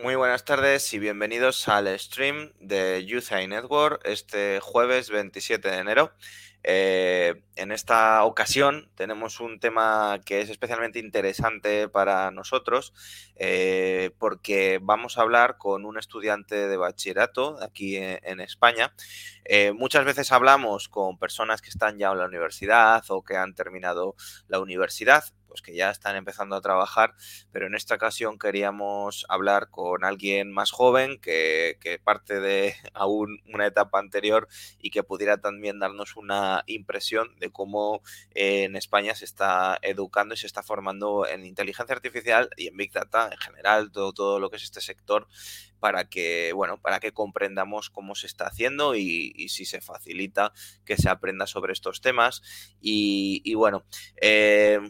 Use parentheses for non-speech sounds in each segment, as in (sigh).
Muy buenas tardes y bienvenidos al stream de Youth Network este jueves 27 de enero. Eh, en esta ocasión tenemos un tema que es especialmente interesante para nosotros eh, porque vamos a hablar con un estudiante de bachillerato aquí en, España. Eh, muchas veces hablamos con personas que están ya en la universidad o que han terminado la universidad que ya están empezando a trabajar, pero en esta ocasión queríamos hablar con alguien más joven que, parte de (laughs) aún una etapa anterior y que pudiera también darnos una impresión de cómo eh, en España se está educando y se está formando en inteligencia artificial y en Big Data en general, todo, todo lo que es este sector para que, bueno, para que comprendamos cómo se está haciendo y, si se facilita que se aprenda sobre estos temas. Y, bueno, eh,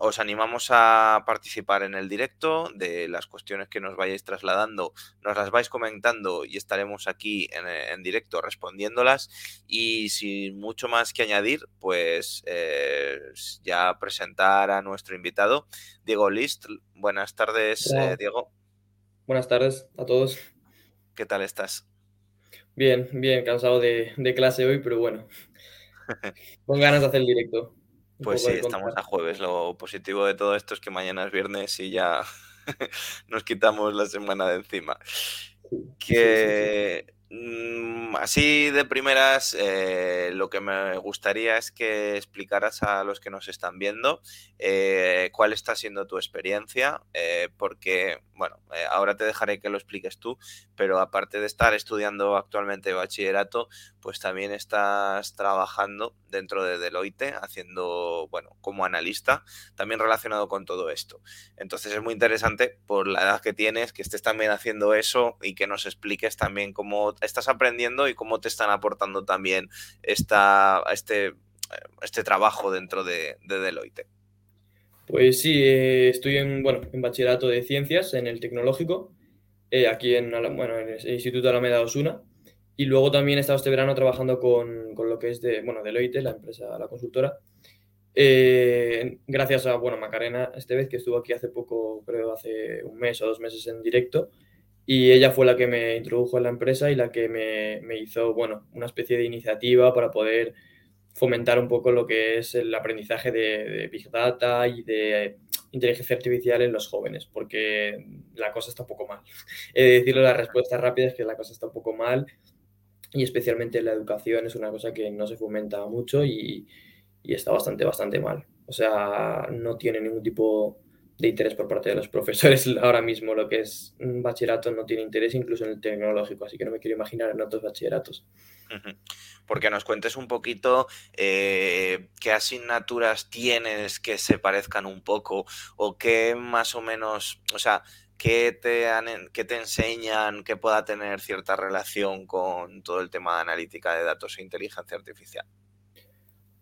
os animamos a participar en el directo de las cuestiones que nos vayáis trasladando, nos las vais comentando y estaremos aquí en, eh, directo respondiéndolas. Y sin mucho más que añadir, pues eh, ya presentar a nuestro invitado, Diego List. Buenas tardes, eh, Diego. Buenas tardes a todos. ¿Qué tal estás? Bien, bien, cansado de, de clase hoy, pero bueno, (laughs) con ganas de hacer el directo. Pues sí, estamos a jueves. Lo positivo de todo esto es que mañana es viernes y ya (laughs) nos quitamos la semana de encima. Que así de primeras, eh, lo que me gustaría es que explicaras a los que nos están viendo eh, cuál está siendo tu experiencia, eh, porque, bueno, ahora te dejaré que lo expliques tú, pero aparte de estar estudiando actualmente bachillerato, pues también estás trabajando dentro de Deloitte, haciendo, bueno, como analista, también relacionado con todo esto. Entonces es muy interesante por la edad que tienes, que estés también haciendo eso y que nos expliques también cómo estás aprendiendo y cómo te están aportando también esta, este, este trabajo dentro de, Deloitte. Pues sí, eh, estoy en, bueno, en bachillerato de ciencias en el tecnológico, eh, aquí en, bueno, en el Instituto Alameda Osuna. Y luego también he estado este verano trabajando con, con lo que es de, bueno, Deloitte, la empresa, la consultora. Eh, gracias a, bueno, Macarena, este vez que estuvo aquí hace poco, creo hace un mes o dos meses en directo, y ella fue la que me introdujo en la empresa y la que me, me, hizo, bueno, una especie de iniciativa para poder fomentar un poco lo que es el aprendizaje de, Big Data y de inteligencia artificial en los jóvenes, porque la cosa está un poco mal. (laughs) He de decirle las respuestas rápidas que la cosa está un poco mal y especialmente la educación es una cosa que no se fomenta mucho y, y está bastante, bastante mal. O sea, no tiene ningún tipo de interés por parte de los profesores (laughs) ahora mismo. Lo que es un bachillerato no tiene interés incluso en el tecnológico, así que no me quiero imaginar en otros bachilleratos. Porque nos cuentes un poquito eh, qué asignaturas tienes que se parezcan un poco o qué más o menos, o sea, qué te, qué te enseñan que pueda tener cierta relación con todo el tema de analítica de datos e inteligencia artificial.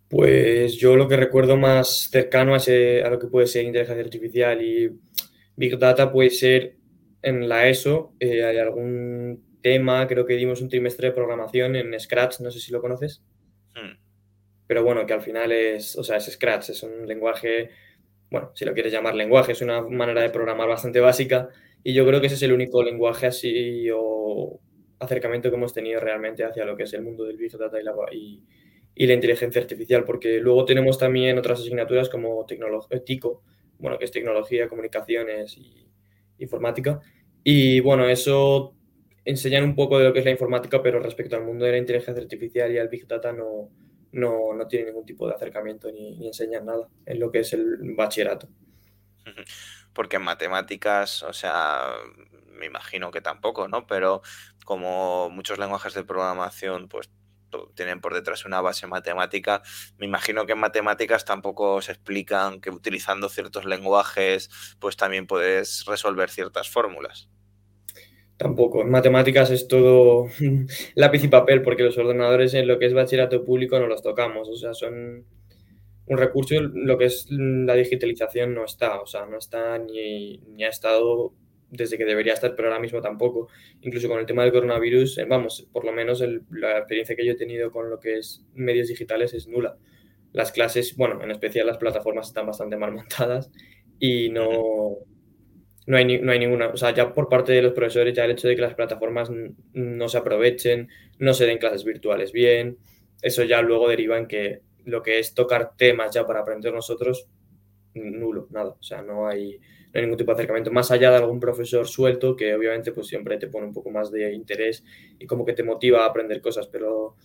Pues yo lo que recuerdo más cercano a, lo que puede ser inteligencia artificial y Big Data puede ser en la ESO, eh, hay algún tema, creo que dimos un trimestre de programación en Scratch, no sé si lo conoces. Hmm. Pero bueno, que al final es, o sea, es Scratch, es un lenguaje, bueno, si lo quieres llamar lenguaje, es una manera de programar bastante básica y yo creo que ese es el único lenguaje así o acercamiento que hemos tenido realmente hacia lo que es el mundo del Big Data y, la, y, y la inteligencia artificial, porque luego tenemos también otras asignaturas como TICO, bueno, que es tecnología, comunicaciones y informática. Y bueno, eso enseñan un poco de lo que es la informática, pero respecto al mundo de la inteligencia artificial y al Big Data no, no, no tiene ningún tipo de acercamiento ni, ni enseñan nada en lo que es el bachillerato. Porque en matemáticas, o sea, me imagino que tampoco, ¿no? Pero como muchos lenguajes de programación, pues tienen por detrás una base matemática. Me imagino que en matemáticas tampoco se explican que utilizando ciertos lenguajes, pues también puedes resolver ciertas fórmulas. Tampoco. En matemáticas es todo (laughs) lápiz y papel, porque los ordenadores en lo que es bachillerato público no los tocamos. O sea, son un recurso. Lo que es la digitalización no está. O sea, no está ni, ni ha estado desde que debería estar, pero ahora mismo tampoco. Incluso con el tema del coronavirus, eh, vamos, por lo menos la experiencia que yo he tenido con lo que es medios digitales es nula. Las clases, bueno, en especial las plataformas están bastante mal (laughs) montadas y no, no hay, no hay ninguna, o sea, ya por parte de los profesores, ya el hecho de que las plataformas no se aprovechen, no se den clases virtuales bien, eso ya luego deriva en que lo que es tocar temas ya para aprender nosotros, nulo, nada, o sea, no hay, no hay ningún tipo de acercamiento, más allá de algún profesor suelto que obviamente pues siempre te pone un poco más de interés y como que te motiva a aprender cosas, pero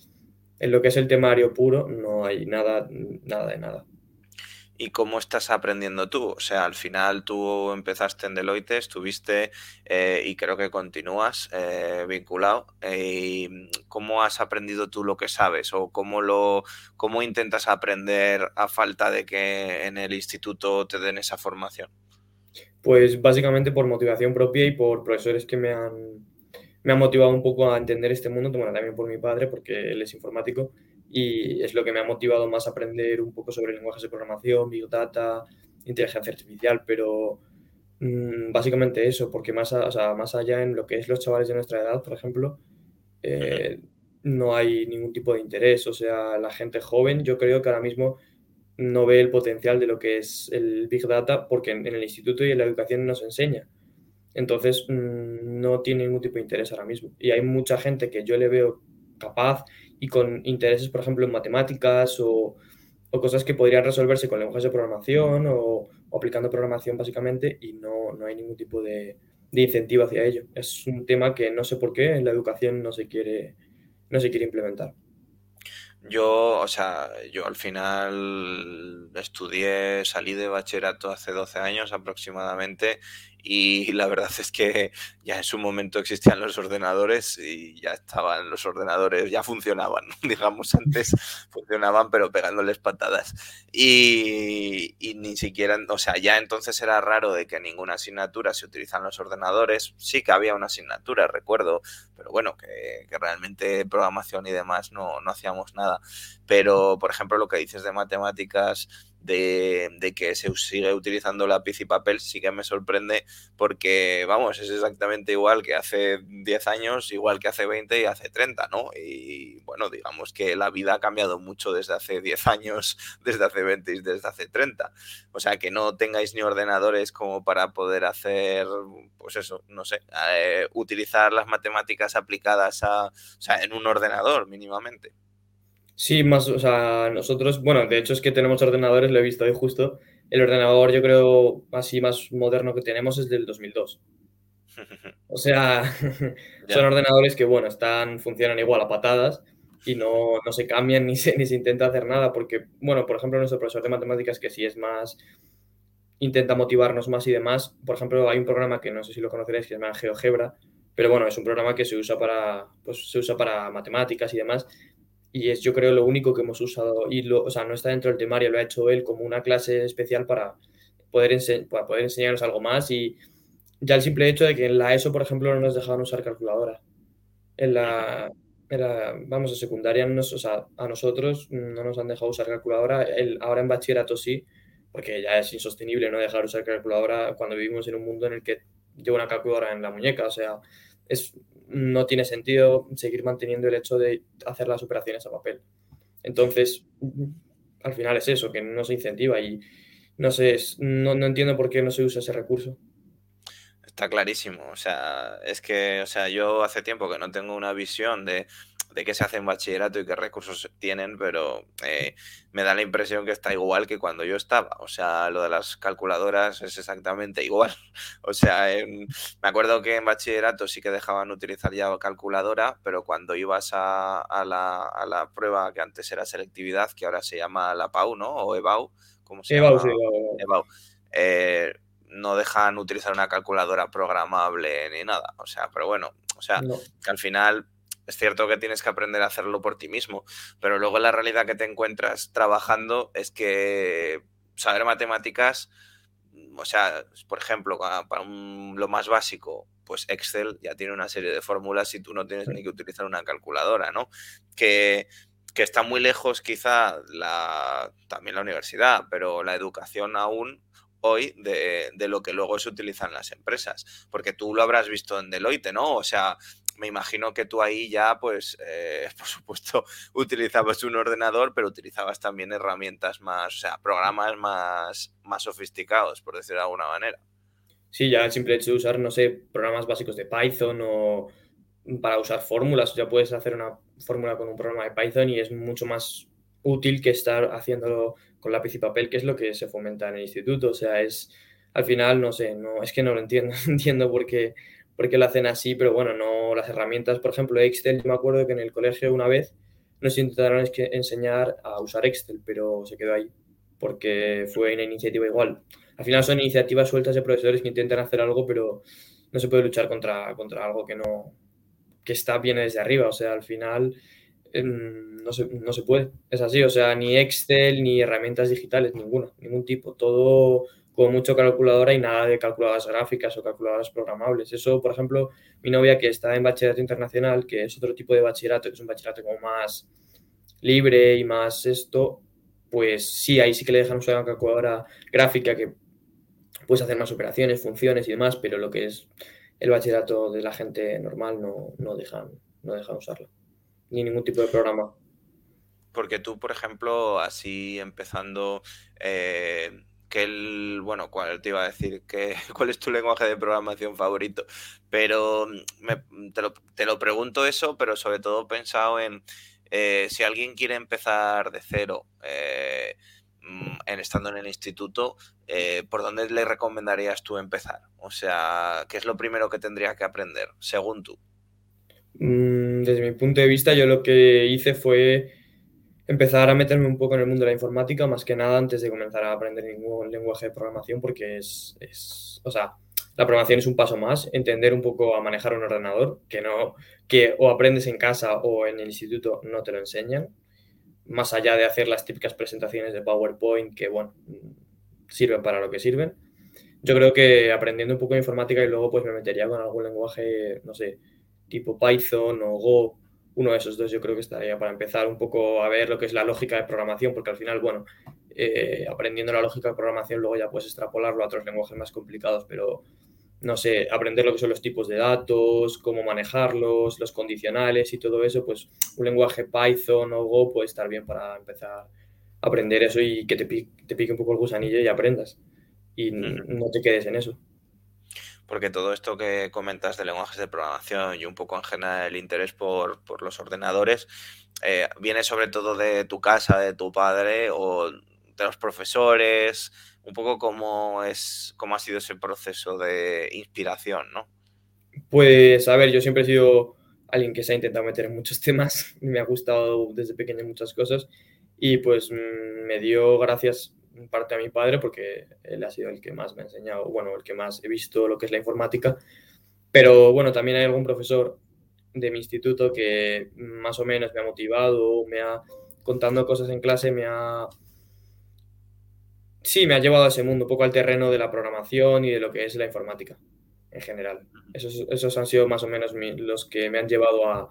en lo que es el temario puro no hay nada, nada de nada y cómo estás aprendiendo tú. O sea, al final tú empezaste en Deloitte, estuviste eh, y creo que continúas eh, vinculado. Eh, ¿Cómo has aprendido tú lo que sabes o cómo, lo, cómo intentas aprender a falta de que en el instituto te den esa formación? Pues básicamente por motivación propia y por profesores que me han, me han motivado un poco a entender este mundo, bueno, también por mi padre, porque él es informático y es lo que me ha motivado más a aprender un poco sobre lenguajes de programación, Big Data, inteligencia artificial, pero mm, básicamente eso, porque más, más allá en lo que es los chavales de nuestra edad, por ejemplo, eh, no hay ningún tipo de interés, o sea, la gente joven yo creo que ahora mismo no ve el potencial de lo que es el Big Data porque en, el instituto y en la educación no se enseña. Entonces, mm, no tiene ningún tipo de interés ahora mismo. Y hay mucha gente que yo le veo capaz y con intereses, por ejemplo, en matemáticas o, cosas que podrían resolverse con lenguajes de programación o, aplicando programación básicamente y no, no hay ningún tipo de, de, incentivo hacia ello. Es un tema que no sé por qué en la educación no se quiere, no se quiere implementar. Yo, o sea, yo al final estudié, salí de bachillerato hace 12 años aproximadamente y la verdad es que ya en su momento existían los ordenadores y ya estaban los ordenadores, ya funcionaban, (laughs) digamos, antes (laughs) funcionaban pero pegándoles patadas. Y, ni siquiera, o sea, ya entonces era raro de que ninguna asignatura se utilizan los ordenadores, sí que había una asignatura, recuerdo, pero bueno, que, que realmente programación y demás no, no hacíamos nada. Pero, por ejemplo, lo que dices de matemáticas, de, que se sigue utilizando lápiz y papel sí que me sorprende porque, vamos, es exactamente igual que hace 10 años, igual que hace 20 y hace 30, ¿no? Y bueno, digamos que la vida ha cambiado mucho desde hace 10 años, (laughs) desde hace 20 y desde hace 30. O sea, que no tengáis ni ordenadores como para poder hacer, pues eso, no sé, eh, utilizar las matemáticas aplicadas a, o sea, en un ordenador mínimamente. Sí, más, o sea, nosotros, bueno, de hecho es que tenemos ordenadores, lo he visto hoy justo. El ordenador, yo creo, así más moderno que tenemos es del 2002. (laughs) O sea, (laughs) son ordenadores que, bueno, están, funcionan igual a patadas y no, no se cambian (laughs) ni se, ni se intenta hacer nada porque, bueno, por ejemplo, nuestro profesor de matemáticas que sí es más, intenta motivarnos más y demás. Por ejemplo, hay un programa que no sé si lo conoceréis que se llama GeoGebra, pero bueno, es un programa que se usa para, pues, se usa para matemáticas y demás y es yo creo lo único que hemos usado y lo, o sea, no está dentro del temario, lo ha hecho él como una clase especial para poder, para poder enseñarnos algo más y ya el simple hecho de que en la ESO, por ejemplo, no nos dejaban usar calculadora. En la, vamos, a secundaria, o sea, a nosotros no nos han dejado usar calculadora, el, ahora en bachillerato sí, porque ya es insostenible no dejar usar calculadora cuando vivimos en un mundo en el que lleva una calculadora en la muñeca, o sea, es no tiene sentido seguir manteniendo el hecho de hacer las operaciones a papel. Entonces, al final es eso, que no se incentiva y no sé, no, no entiendo por qué no se usa ese recurso. Está clarísimo, o sea, es que, o sea, yo hace tiempo que no tengo una visión de de qué se hace en bachillerato y qué recursos tienen, pero eh, me da la impresión que está igual que cuando yo estaba. O sea, lo de las calculadoras es exactamente igual. (laughs) O sea, me acuerdo que en bachillerato sí que dejaban utilizar ya calculadora, pero cuando ibas a, la, prueba que antes era selectividad, que ahora se llama la PAU, ¿no? O EBAU, ¿cómo se llama? EBAU. Eh, no dejan utilizar una calculadora programable ni nada. O sea, pero bueno, o sea, que al final es cierto que tienes que aprender a hacerlo por ti mismo, pero luego la realidad que te encuentras trabajando es que saber matemáticas, o sea, por ejemplo, para lo más básico, pues Excel ya tiene una serie de fórmulas y tú no tienes ni que utilizar una calculadora, ¿no? Que, está muy lejos quizá la, también la universidad, pero la educación aún hoy de, de, lo que luego se utiliza en las empresas. Porque tú lo habrás visto en Deloitte, ¿no? O sea, me imagino que tú ahí ya, pues, eh, (laughs) por supuesto, utilizabas un ordenador, pero utilizabas también herramientas más, o sea, programas más, más sofisticados, por decirlo de alguna manera. Sí, ya el simple hecho de usar, no sé, programas básicos de Python o para usar fórmulas, ya puedes hacer una fórmula con un programa de Python y es mucho más útil que estar haciéndolo con lápiz y papel, que es lo que se fomenta en el instituto. O sea, es al final, no sé, no, es que no lo entiendo, (laughs) entiendo por qué, por qué lo hacen así, pero bueno, no las herramientas, por ejemplo, Excel, yo me acuerdo que en el colegio una vez nos intentaron enseñar a usar Excel, pero se quedó ahí, porque fue una iniciativa igual. Al final son iniciativas sueltas de profesores que intentan hacer algo, pero no se puede luchar contra, contra algo que no que está bien desde arriba. O sea, al final em, no, se, no se puede. Es así. O sea, ni Excel ni herramientas digitales, ninguna, ningún tipo. Todo con mucho calculadora y nada de calculadoras gráficas o calculadoras programables. Eso, por ejemplo, mi novia que está en bachillerato internacional, que es otro tipo de bachillerato, que es un bachillerato como más libre y más esto, pues sí, ahí sí que le dejan usar una calculadora gráfica que puedes hacer más operaciones, funciones y demás, pero lo que es el bachillerato de la gente normal no, no dejan, no dejan usarlo, ni ningún tipo de programa. Porque tú, por ejemplo, así empezando, eh, que el, bueno, cuál te iba a decir, que, (laughs) cuál es tu lenguaje de programación favorito, pero te, lo, te, lo, pregunto eso, pero sobre todo pensado en eh, si alguien quiere empezar de cero, eh, mm, en estando en el instituto, eh, ¿por dónde le recomendarías tú empezar? O sea, ¿qué es lo primero que tendría que aprender, según tú? Mm, desde mi punto de vista, yo lo que hice fue empezar a meterme un poco en el mundo de la informática, más que nada antes de comenzar a aprender ningún lenguaje de programación, porque es, es o sea, la programación es un paso más, entender un poco a manejar un ordenador, que no, que o aprendes en casa o en el instituto no te lo enseñan, más allá de hacer las típicas presentaciones de PowerPoint que, bueno, sirven para lo que sirven. Yo creo que aprendiendo un poco de informática y luego pues me metería con algún lenguaje, no sé, tipo Python o Go, uno de esos dos yo creo que estaría para empezar un poco a ver lo que es la lógica de programación, porque al final, bueno, eh, aprendiendo la lógica de programación luego ya puedes extrapolarlo a otros lenguajes más complicados, pero no sé, aprender lo que son los tipos de datos, cómo manejarlos, los condicionales y todo eso, pues un lenguaje Python o Go puede estar bien para empezar a aprender eso y que te pique, te pique un poco el gusanillo y aprendas. Y no te quedes en eso. Porque todo esto que comentas de lenguajes de programación y un poco en general el interés por, por los ordenadores, eh, viene sobre todo de tu casa, de tu padre o de los profesores, un poco cómo, es, cómo ha sido ese proceso de inspiración, ¿no? Pues, a ver, yo siempre he sido alguien que se ha intentado meter en muchos (laughs) temas, me ha gustado desde pequeño muchas cosas y pues me dio gracias en parte a mi padre porque él ha sido el que más me ha enseñado, bueno, el que más he visto lo que es la informática, pero bueno, también hay algún profesor de mi instituto que más o menos me ha motivado, me ha contando cosas en clase, me ha sí, me ha llevado a ese mundo, un poco al terreno de la programación y de lo que es la informática en general. Esos, esos han sido más o menos los que me han llevado a,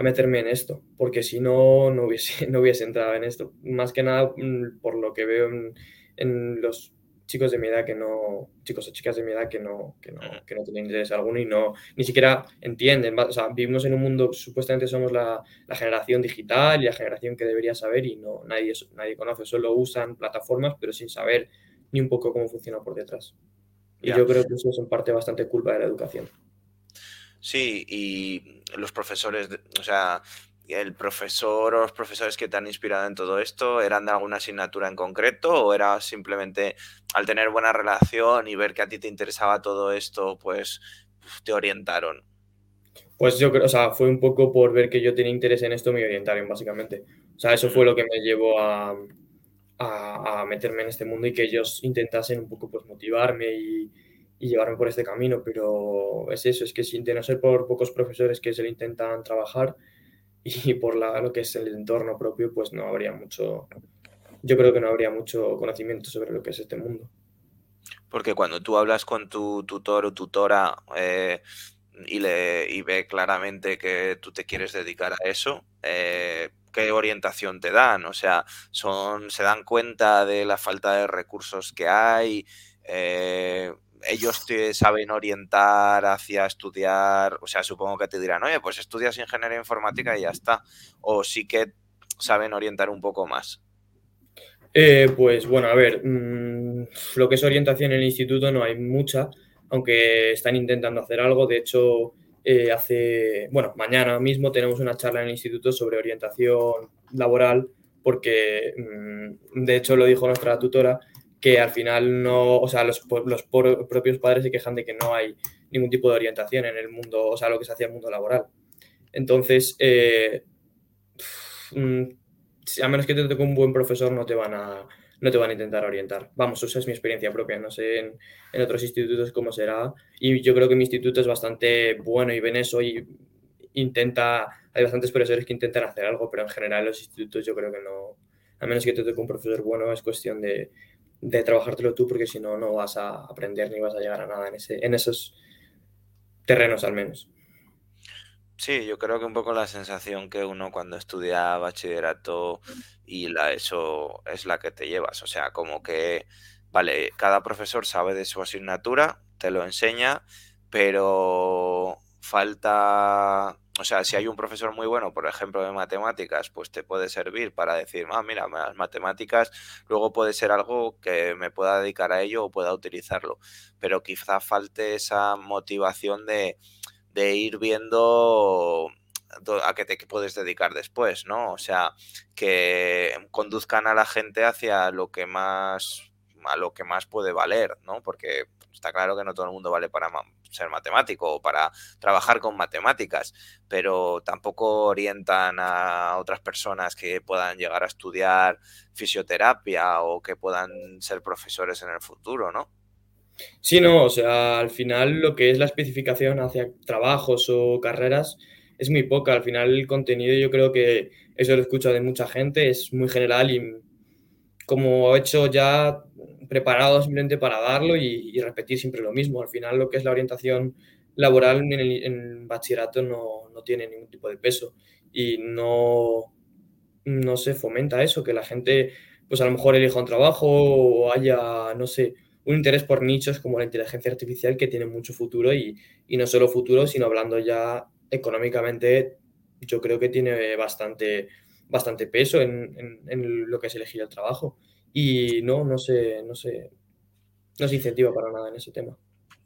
a, meterme en esto, porque si no, no hubiese, (laughs) no hubiese entrado en esto. Más que nada mm, por lo que veo en, en los chicos de mi edad que no, chicos o chicas de mi edad que no, que no, que no tienen interés alguno y no, ni siquiera entienden. O sea, vivimos en un mundo, supuestamente somos la, la, generación digital y la generación que debería saber y no, nadie, nadie conoce, solo usan plataformas pero sin saber ni un poco cómo funciona por detrás. Y yo creo que eso es en parte bastante culpa de la educación. Sí, y los profesores, o sea, el profesor o los profesores que te han inspirado en todo esto eran de alguna asignatura en concreto o era simplemente al tener buena relación y ver que a ti te interesaba todo esto, pues te orientaron? Pues yo creo, o sea, fue un poco por ver que yo tenía interés en esto, me orientaron básicamente. O sea, eso fue lo que me llevó a, a, a meterme en este mundo y que ellos intentasen un poco pues motivarme y, y llevarme por este camino, pero es eso, es que sin de no ser por pocos profesores que se lo intentan trabajar, (laughs) y por la, lo que es el entorno propio, pues no habría mucho, yo creo que no habría mucho conocimiento sobre lo que es este mundo. Porque cuando tú hablas con tu tutor o tutora eh, y, le, y ve claramente que tú te quieres dedicar a eso, eh, ¿qué orientación te dan? O sea, son, ¿se dan cuenta de la falta de recursos que hay? Eh, ellos te saben orientar hacia estudiar, o sea, supongo que te dirán, oye, pues estudias ingeniería informática y ya está, o sí que saben orientar un poco más. Eh, pues bueno, a ver, mmm, lo que es orientación en el instituto no hay mucha, aunque están intentando hacer algo. De hecho, eh, hace, bueno, mañana mismo tenemos una charla en el instituto sobre orientación laboral, porque mm, de hecho lo dijo nuestra tutora, que al final no, o sea, los, los propios padres se quejan de que no hay ningún tipo de orientación en el mundo, o sea, lo que se hacía en el mundo laboral. Entonces, eh, mm, a menos que te toque un buen profesor, no te van a, no te van a intentar orientar. Vamos, esa es mi experiencia propia, no sé en, otros institutos cómo será. Y yo creo que mi instituto es bastante bueno y ven eso y intenta, hay bastantes profesores que intentan hacer algo, pero en general los institutos yo creo que no, a menos que te toque un profesor bueno, es cuestión de, de trabajártelo tú, porque si no, no vas a aprender ni vas a llegar a nada en, ese, en esos terrenos al menos. Sí, yo creo que un poco la sensación que uno cuando estudia bachillerato y la ESO es la que te llevas. O sea, como que, vale, cada profesor sabe de su asignatura, te lo enseña, pero falta, o sea, si hay un profesor muy bueno, por ejemplo, de matemáticas, pues te puede servir para decir, ah, mira, las matemáticas luego puede ser algo que me pueda dedicar a ello o pueda utilizarlo, pero quizá falte esa motivación de ir viendo a qué te puedes dedicar después, ¿no? O sea, que conduzcan a la gente hacia lo que más a lo que más puede valer, ¿no? Porque está claro que no todo el mundo vale para ser matemático o para trabajar con matemáticas, pero tampoco orientan a otras personas que puedan llegar a estudiar fisioterapia o que puedan ser profesores en el futuro, ¿no? Sí, no, o sea, al final lo que es la especificación hacia trabajos o carreras es muy poca. Al final el contenido yo creo que eso lo escucho de mucha gente, es muy general y como he hecho ya preparado simplemente para darlo y, repetir siempre lo mismo. Al final lo que es la orientación laboral en, el, bachillerato no, no, tiene ningún tipo de peso y no, no se fomenta eso, que la gente pues a lo mejor elija un trabajo o haya, no sé, un interés por nichos como la inteligencia artificial que tiene mucho futuro y, no solo futuro, sino hablando ya económicamente, yo creo que tiene bastante, bastante peso en, lo que es elegir el trabajo. Y no, no se, no se, no se incentiva para nada en ese tema.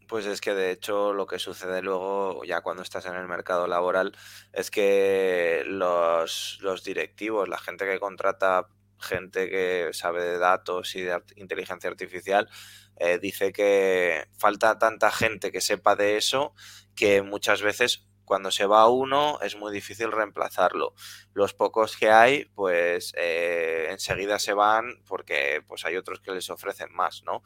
Pues es que de hecho lo que sucede luego, ya cuando estás en el mercado laboral, es que los, los directivos, la gente que contrata gente que sabe de datos y de inteligencia artificial, eh, dice que falta tanta gente que sepa de eso que muchas veces cuando se va uno es muy difícil reemplazarlo. Los pocos que hay, pues eh, enseguida se van porque pues hay otros que les ofrecen más, ¿no?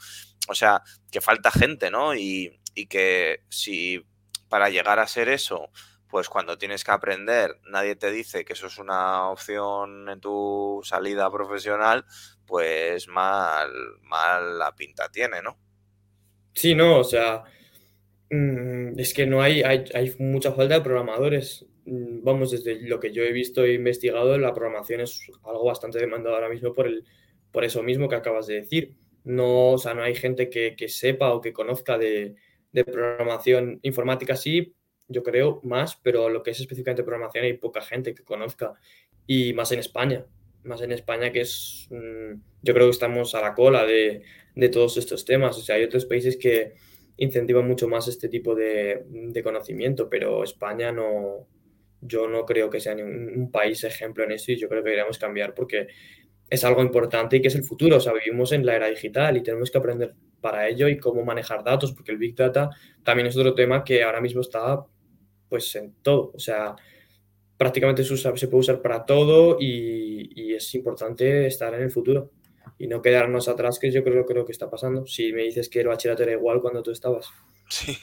O sea, que falta gente, ¿no? Y, y que si para llegar a ser eso pues cuando tienes que aprender, nadie te dice que eso es una opción en tu salida profesional, pues mal, mal la pinta tiene, ¿no? Sí, no, o sea, es que no hay, hay, mucha falta de programadores. Mm, vamos, desde lo que yo he visto e investigado, la programación es algo bastante demandado ahora mismo por, el, por eso mismo que acabas de decir. No, o sea, no hay gente que, sepa o que conozca de, de programación informática, sí, yo creo, más, pero lo que es específicamente programación hay poca gente que conozca y más en España, más en España que es, mm, yo creo que estamos a la cola de, todos estos temas, o sea, hay otros países que incentivan mucho más este tipo de, conocimiento, pero España no, yo no creo que sea un, país ejemplo en esto y yo creo que deberíamos cambiar porque es algo importante y que es el futuro, o sea, vivimos en la era digital y tenemos que aprender para ello y cómo manejar datos, porque el Big Data también es otro tema que ahora mismo está pues en todo. O sea, prácticamente se puede usar para todo y, es importante estar en el futuro y no quedarnos atrás, que yo creo, creo que está pasando. Si me dices que el bachillerato era igual cuando tú estabas. Sí,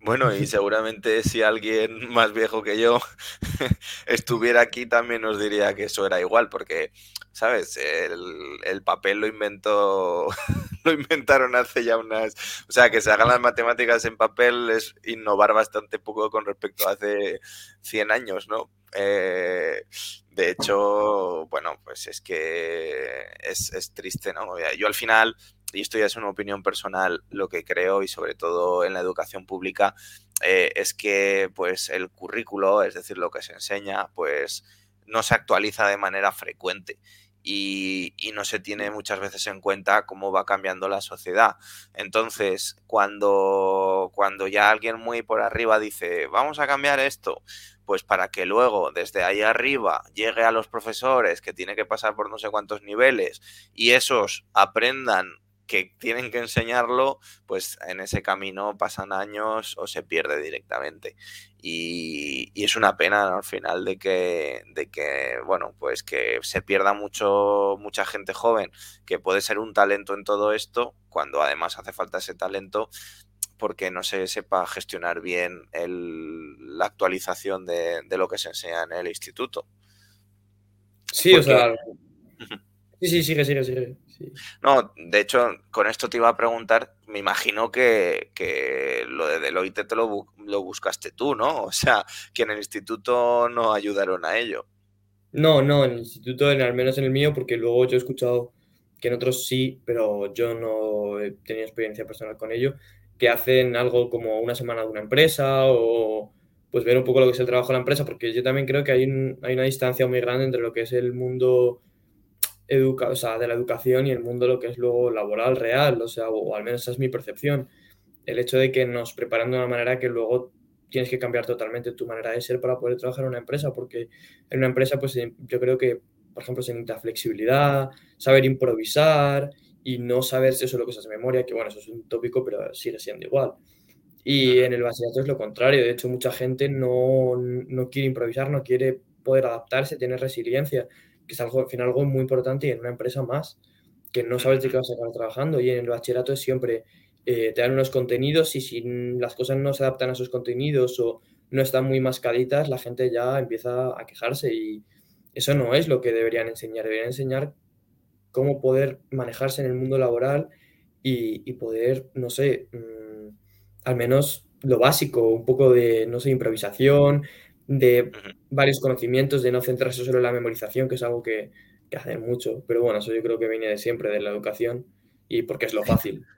bueno, y seguramente si alguien más viejo que yo (laughs) estuviera aquí también nos diría que eso era igual, porque, ¿sabes? El, papel lo inventó, (laughs) lo inventaron hace ya unas... O sea, que se hagan las matemáticas en papel es innovar bastante poco con respecto a hace 100 años, ¿no? Eh, de hecho, bueno, pues es que es, es triste, ¿no? Yo al final y esto ya es una opinión personal, lo que creo y sobre todo en la educación pública eh, es que pues el currículo, es decir, lo que se enseña, pues no se actualiza de manera frecuente y, no se tiene muchas veces en cuenta cómo va cambiando la sociedad. Entonces, cuando, cuando ya alguien muy por arriba dice, vamos a cambiar esto, pues para que luego desde ahí arriba llegue a los profesores que tiene que pasar por no sé cuántos niveles y esos aprendan que tienen que enseñarlo, pues en ese camino pasan años o se pierde directamente. Y, es una pena al final de que, de que, bueno, pues que se pierda mucho, mucha gente joven que puede ser un talento en todo esto, cuando además hace falta ese talento porque no se sepa gestionar bien la actualización de, lo que se enseña en el instituto. Sí, o sea... (laughs) Sí, sí, sigue, sigue, sigue. No, de hecho, con esto te iba a preguntar, me imagino que, lo de Deloitte te lo, lo, buscaste tú, ¿no? O sea, que en el instituto no ayudaron a ello. No, no, en el instituto, al menos en el mío, porque luego yo he escuchado que en otros sí, pero yo no he tenido experiencia personal con ello, que hacen algo como una semana de una empresa o pues ver un poco lo que es el trabajo de la empresa, porque yo también creo que hay, hay una distancia muy grande entre lo que es el mundo educa o sea, de la educación y el mundo lo que es luego laboral real, o sea, o, al menos esa es mi percepción. El hecho de que nos preparan de una manera que luego tienes que cambiar totalmente tu manera de ser para poder trabajar en una empresa, porque en una empresa, pues yo creo que, por ejemplo, se necesita flexibilidad, saber improvisar y no saber si eso es lo que es memoria, que bueno, eso es un tópico, pero sigue siendo igual. Y en el bachillerato es lo contrario, de hecho mucha gente no, no quiere improvisar, no quiere poder adaptarse, tener resiliencia que es algo, al final algo muy importante y en una empresa más, que no sabes de qué vas a acabar trabajando. Y en el bachillerato es siempre, eh, te dan unos contenidos y si las cosas no se adaptan a esos contenidos o no están muy mascaditas, la gente ya empieza a quejarse y eso no es lo que deberían enseñar. Deberían enseñar cómo poder manejarse en el mundo laboral y, poder, no sé, mm, al menos lo básico, un poco de, no sé, improvisación, de varios conocimientos, de no centrarse solo en la memorización, que es algo que, que hacen mucho. Pero bueno, eso yo creo que viene de siempre, de la educación, y porque es lo fácil. (laughs)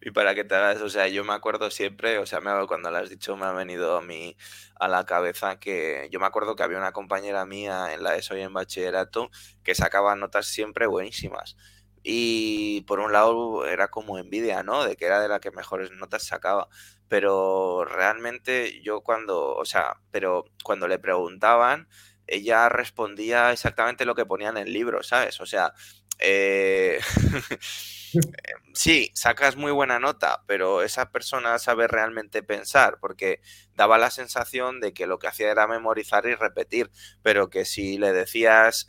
Y para que te hagas, o sea, yo me acuerdo siempre, o sea, me, cuando lo has dicho me ha venido a mí a la cabeza que yo me acuerdo que había una compañera mía en la ESO y en bachillerato que sacaba notas siempre buenísimas. Y por un lado era como envidia, ¿no? De que era de la que mejores notas sacaba pero realmente yo cuando, o sea, pero cuando le preguntaban, ella respondía exactamente lo que ponía en el libro, ¿sabes? O sea, eh, (laughs) (laughs) sí, sacas muy buena nota, pero esa persona sabe realmente pensar, porque daba la sensación de que lo que hacía era memorizar y repetir, pero que si le decías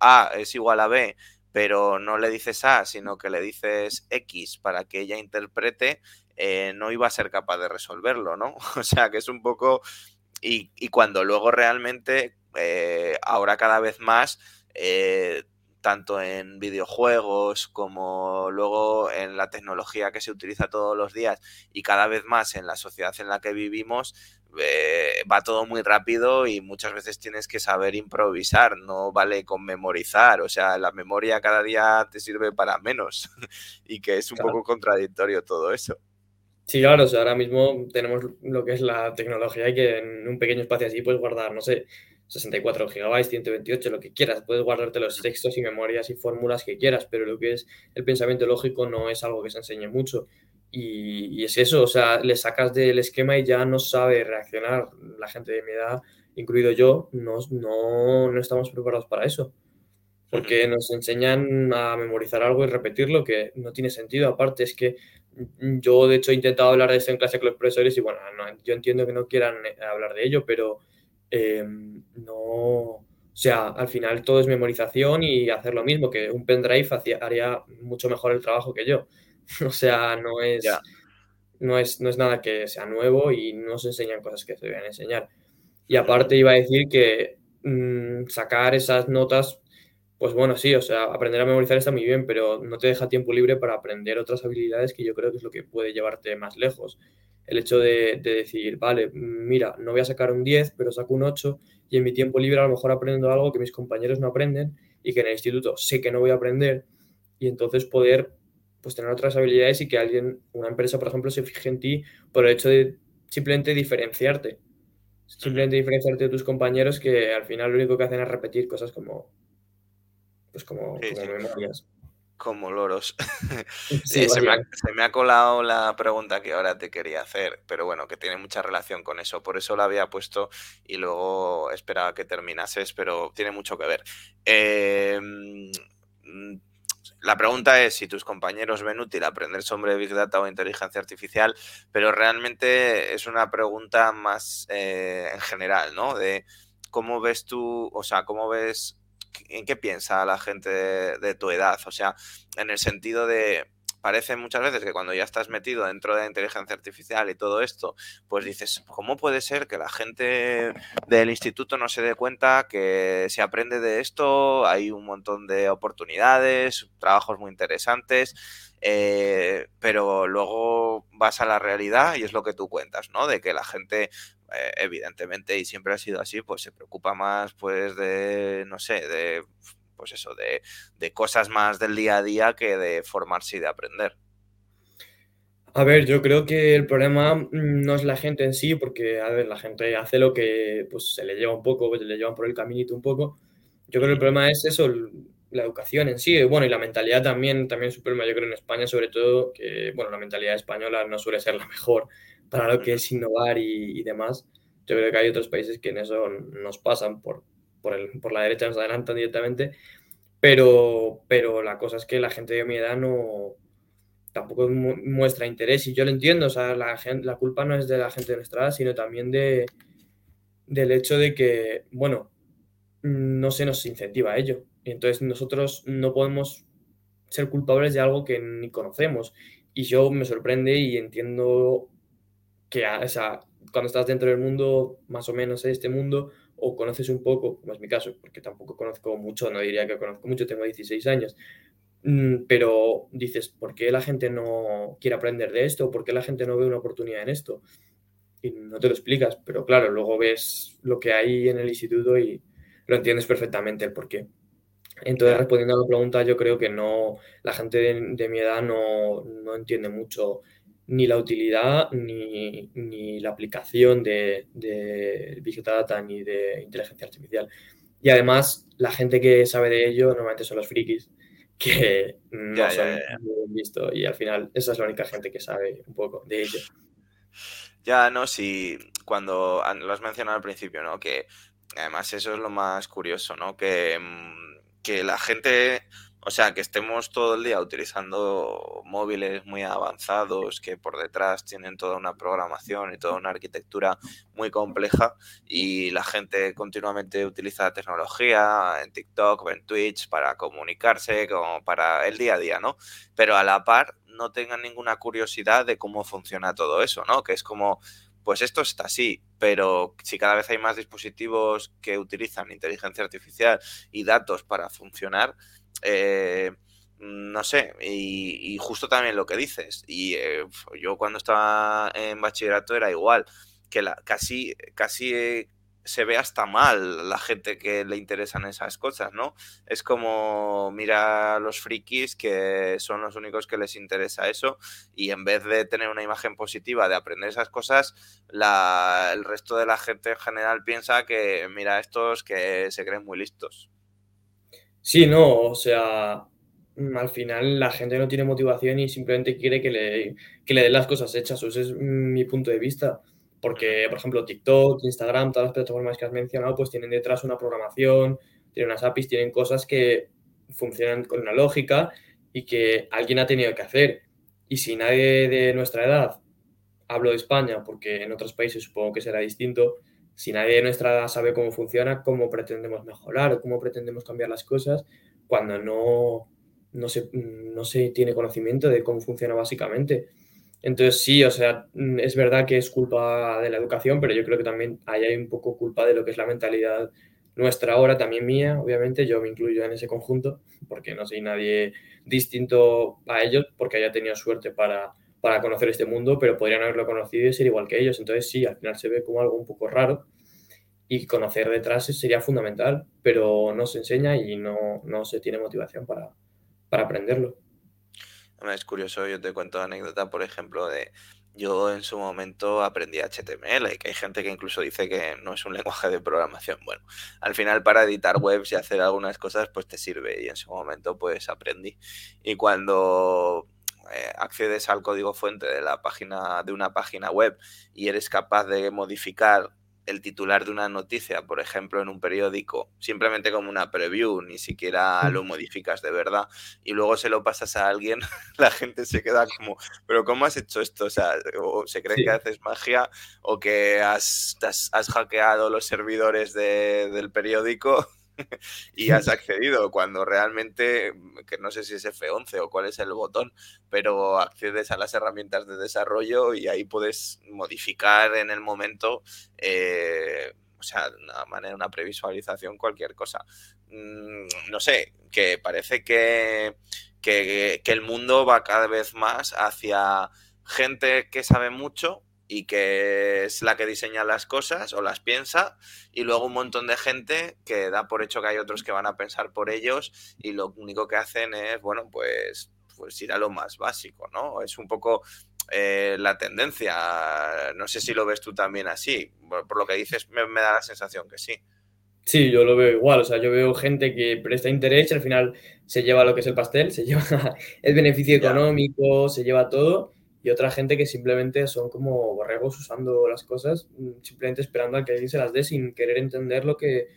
A es igual a B, pero no le dices A, sino que le dices X para que ella interprete, eh, no iba a ser capaz de resolverlo, ¿no? (laughs) O sea, que es un poco... Y, cuando luego realmente, eh, ahora cada vez más, eh, tanto en videojuegos como luego en la tecnología que se utiliza todos los días y cada vez más en la sociedad en la que vivimos, va todo muy rápido y muchas veces tienes que saber improvisar, no vale con memorizar, o sea, la memoria cada día te sirve para menos (laughs) y que es un poco contradictorio todo eso. Sí, claro, o sea, ahora mismo tenemos lo que es la tecnología y que en un pequeño espacio así puedes guardar, no sé, 64 gigabytes, 128, lo que quieras. Puedes guardarte los textos y memorias y fórmulas que quieras, pero lo que es el pensamiento lógico no es algo que se enseñe mucho. Y, es eso, o sea, le sacas del esquema y ya no sabe reaccionar. La gente de mi edad, incluido yo, no, no, no estamos preparados para eso. Porque nos enseñan a memorizar algo y repetirlo que no tiene sentido. Aparte, es que yo, de hecho, he intentado hablar de esto en clase con los profesores y bueno, yo entiendo que no quieran eh, hablar de ello, pero eh, no, o sea, al final todo es memorización y hacer lo mismo, que un pendrive haría mucho mejor el trabajo que yo. (laughs) o sea, no es, no es, no es nada que sea nuevo y no se enseñan cosas que se deben enseñar. Y aparte iba a decir que mm, sacar esas notas pues bueno, sí, o sea, aprender a memorizar está muy bien, pero no te deja tiempo libre para aprender otras habilidades que yo creo que es lo que puede llevarte más lejos. El hecho de, decir, vale, mira, no voy a sacar un 10, pero saco un 8 y en mi tiempo libre a lo mejor aprendo algo que mis compañeros no aprenden y que en el instituto sé que no voy a aprender y entonces poder pues tener otras habilidades y que alguien, una empresa, por ejemplo, se fije en ti por el hecho de simplemente diferenciarte. Simplemente diferenciarte de tus compañeros que al final lo único que hacen es repetir cosas como pues como, memorias. Como loros. (laughs) se, me ha, colado la pregunta que ahora te quería hacer, pero bueno, que tiene mucha relación con eso. Por eso la había puesto y luego esperaba que terminases, pero tiene mucho que ver. Eh, la pregunta es si tus compañeros ven útil aprender sobre Big Data o inteligencia artificial, pero realmente es una pregunta más eh, en general, ¿no? De cómo ves tú, o sea, cómo ves, en qué piensa la gente de tu edad, o sea, en el sentido de parece muchas veces que cuando ya estás metido dentro de la inteligencia artificial y todo esto, pues dices, ¿cómo puede ser que la gente del instituto no se dé cuenta que si aprende de esto hay un montón de oportunidades, trabajos muy interesantes? Eh, pero luego vas a la realidad y es lo que tú cuentas, ¿no? De que la gente eh, evidentemente y siempre ha sido así, pues se preocupa más pues de, no sé, de pues eso, de, cosas más del día a día que de formarse y de aprender. A ver, yo creo que el problema mm, no es la gente en sí, porque, a ver, la gente hace lo que pues, se le lleva un poco, se le llevan por el caminito un poco. Yo creo que el problema es eso, la educación en sí, bueno, y la mentalidad también, también es un problema, yo creo, en España, sobre todo, que, bueno, la mentalidad española no suele ser la mejor para lo que es innovar y, y demás. Yo creo que hay otros países que en eso nos pasan por, por, el, por la derecha nos adelantan directamente, pero, pero la cosa es que la gente de mi edad no tampoco muestra interés y yo lo entiendo, o sea, la, la culpa no es de la gente de nuestra edad, sino también de, del hecho de que, bueno, no se nos incentiva a ello. Y entonces nosotros no podemos ser culpables de algo que ni conocemos. Y yo me sorprende y entiendo que, o sea, cuando estás dentro del mundo, más o menos de este mundo, o conoces un poco, como es mi caso, porque tampoco conozco mucho, no diría que conozco mucho, tengo 16 años, mm, pero dices, ¿por qué la gente no quiere aprender de esto? ¿Por qué la gente no ve una oportunidad en esto? Y no te lo explicas, pero claro, luego ves lo que hay en el instituto y lo entiendes perfectamente el por qué. Entonces, respondiendo a la pregunta, yo creo que no, la gente de, mi edad no, no entiende mucho ni la utilidad ni, la aplicación de, de, Big Data ni de inteligencia artificial. Y además, la gente que sabe de ello normalmente son los frikis, (laughs) que no son visto y al final esa es la única gente que sabe un poco de ello. Ya, no, si cuando lo has mencionado al principio, ¿no? Que además eso es lo más curioso, ¿no? Que, mm, que la gente o sea, que estemos todo el día utilizando móviles muy avanzados que por detrás tienen toda una programación y toda una arquitectura muy compleja y la gente continuamente utiliza tecnología en TikTok en Twitch para comunicarse, como para el día a día, ¿no? Pero a la par no tengan ninguna curiosidad de cómo funciona todo eso, ¿no? Que es como, pues esto está así, pero si cada vez hay más dispositivos que utilizan inteligencia artificial y datos para funcionar, eh, no sé, y, justo también lo que dices. Y eh, yo cuando estaba en bachillerato era igual, que la, casi, casi eh, se ve hasta mal la gente que le interesan esas cosas, ¿no? Es como mira a los frikis que son los únicos que les interesa eso y en vez de tener una imagen positiva de aprender esas cosas, la, el resto de la gente en general piensa que mira estos que se creen muy listos. Sí, no, o sea, mm, al final la gente no tiene motivación y simplemente quiere que le, que le den las cosas hechas. Ese es mi punto de vista. Porque, por ejemplo, TikTok, Instagram, todas las plataformas que has mencionado, pues tienen detrás una programación, tienen unas APIs, tienen cosas que funcionan con una lógica y que alguien ha tenido que hacer. Y si nadie de nuestra edad, hablo de España, porque en otros países supongo que será distinto, si nadie de nuestra edad sabe cómo funciona, cómo pretendemos mejorar cómo pretendemos cambiar las cosas cuando no, no, se, no se tiene conocimiento de cómo funciona básicamente. Entonces sí, o sea, es verdad que es culpa de la educación, pero yo creo que también hay un poco culpa de lo que es la mentalidad nuestra ahora, también mía, obviamente, yo me incluyo en ese conjunto, porque no soy nadie distinto a ellos, porque haya tenido suerte para para conocer este mundo, pero podrían haberlo conocido y ser igual que ellos. Entonces sí, al final se ve como algo un poco raro y conocer detrás sería fundamental, pero no se enseña y no, no se tiene motivación para, para aprenderlo. Es curioso, yo te cuento anécdota, por ejemplo, de yo en su momento aprendí HTML y que hay gente que incluso dice que no es un lenguaje de programación. Bueno, al final para editar webs y hacer algunas cosas pues te sirve y en su momento pues aprendí. Y cuando eh, accedes al código fuente de la página de una página web y eres capaz de modificar el titular de una noticia, por ejemplo, en un periódico, simplemente como una preview, ni siquiera lo modificas de verdad, y luego se lo pasas a alguien, (laughs) la gente se queda como, pero ¿cómo has hecho esto? O sea, o se creen que haces magia o que has, has, hackeado los servidores del periódico (laughs) y has accedido cuando realmente, que no sé si es F11 o cuál es el botón, pero accedes a las herramientas de desarrollo y ahí puedes modificar en el momento, eh, o sea, de una manera, una previsualización, cualquier cosa. Mm, no sé, que parece que, que, que el mundo va cada vez más hacia gente que sabe mucho y que es la que diseña las cosas o las piensa y luego un montón de gente que da por hecho que hay otros que van a pensar por ellos y lo único que hacen es, bueno, pues, pues ir a lo más básico, ¿no? Es un poco eh, la tendencia. No sé si lo ves tú también así. Por, lo que dices, me, da la sensación que sí. Sí, yo lo veo igual. O sea, yo veo gente que presta interés y al final se lleva lo que es el pastel, se (laughs) lleva el beneficio económico, se lleva todo y otra gente que simplemente son como borregos usando las cosas, mm, simplemente esperando a que alguien se las dé sin querer entender lo que,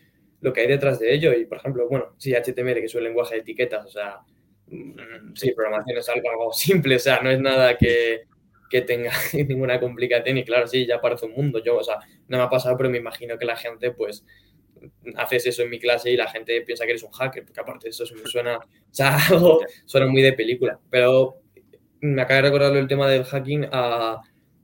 lo que hay detrás de ello. Y, por ejemplo, bueno, sí, HTML, que es un lenguaje de etiquetas, o sea, mm, sí, programación es algo, simple, o sea, no es nada que, que tenga (laughs) ninguna complicación y claro, sí, ya parece un mundo. Yo, o sea, no me ha pasado, pero me imagino que la gente, pues, haces eso en mi clase y la gente piensa que eres un hacker, porque aparte eso suena, o sea, (laughs) algo, suena muy de película. Pero me acaba de recordar el tema del hacking a,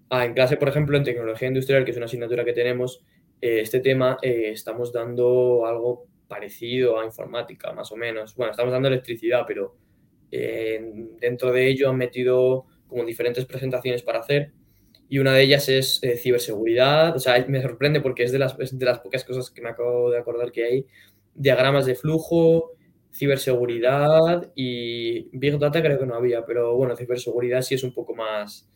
en clase, por ejemplo, en tecnología industrial, que es una asignatura que tenemos, eh, este tema eh, estamos dando algo parecido a informática, más o menos. Bueno, estamos dando electricidad, pero eh, dentro de ello han metido como diferentes presentaciones para hacer y una de ellas es ciberseguridad. O sea, me sorprende porque es de, las, es de las pocas cosas que me acabo de acordar que hay. Diagramas de flujo, ciberseguridad y Big Data creo que no había, pero bueno, ciberseguridad sí es un poco más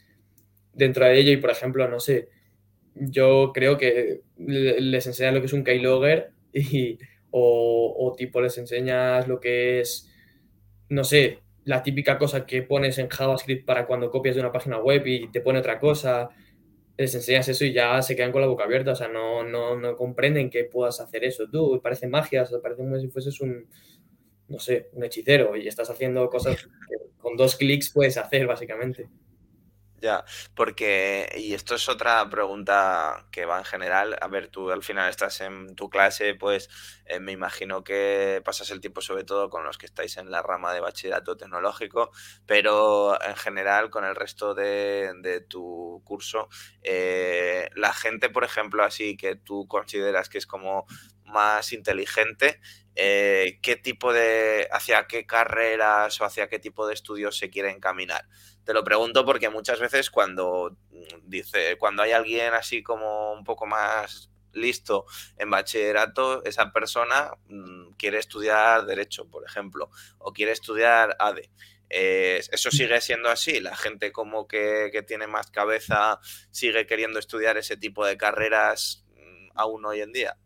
dentro de ello. Y por ejemplo, no sé, yo creo que les enseñas lo que es un keylogger (laughs) y, o, o tipo les enseñas lo que es, no sé, la típica cosa que pones en JavaScript para cuando copias de una página web y te pone otra cosa, les enseñas eso y ya se quedan con la boca abierta, o sea, no, no, no comprenden que puedas hacer eso tú, parece magia, o sea, parece como si fueses un, no sé, un hechicero y estás haciendo cosas que con dos clics puedes hacer, básicamente. Ya, porque, y esto es otra pregunta que va en general, a ver, tú al final estás en tu clase, pues eh, me imagino que pasas el tiempo sobre todo con los que estáis en la rama de bachillerato tecnológico, pero en general con el resto de, tu curso, eh, la gente, por ejemplo, así que tú consideras que es como más inteligente, eh, qué tipo de, hacia qué carreras o hacia qué tipo de estudios se quiere encaminar. Te lo pregunto porque muchas veces cuando mm, dice, cuando hay alguien así como un poco más listo en bachillerato, esa persona mm, quiere estudiar derecho, por ejemplo, o quiere estudiar ADE. eso mm. sigue siendo así. La gente como que, que, tiene más cabeza sigue queriendo estudiar ese tipo de carreras aún hoy en día.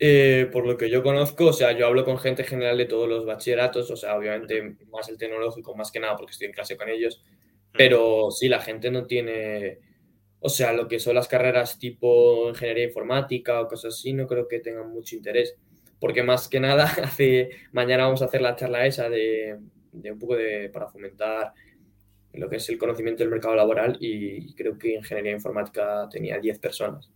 Eh, por lo que yo conozco, o sea, yo hablo con gente general de todos los bachilleratos, o sea, obviamente más el tecnológico, más que nada porque estoy en clase con ellos, pero sí, la gente no tiene, o sea, lo que son las carreras tipo ingeniería informática o cosas así, no creo que tengan mucho interés, porque más que nada, (laughs) hace, mañana vamos a hacer la charla esa de, de un poco de, para fomentar lo que es el conocimiento del mercado laboral y creo que ingeniería informática tenía 10 personas.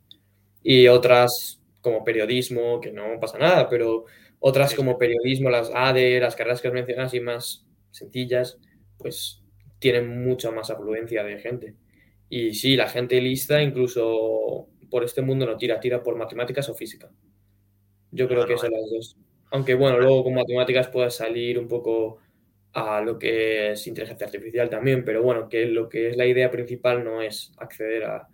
Y otras como periodismo, que no pasa nada, pero otras como periodismo, las ADE, las carreras que has mencionado, así más sencillas, pues tienen mucha más afluencia de gente. Y sí, la gente lista incluso por este mundo no tira, tira por matemáticas o física. Yo creo que son las dos. Aunque bueno, luego con matemáticas puedes salir un poco a lo que es inteligencia artificial también, pero bueno, que lo que es la idea principal no es acceder a,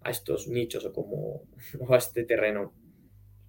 a estos nichos o como (laughs) a este terreno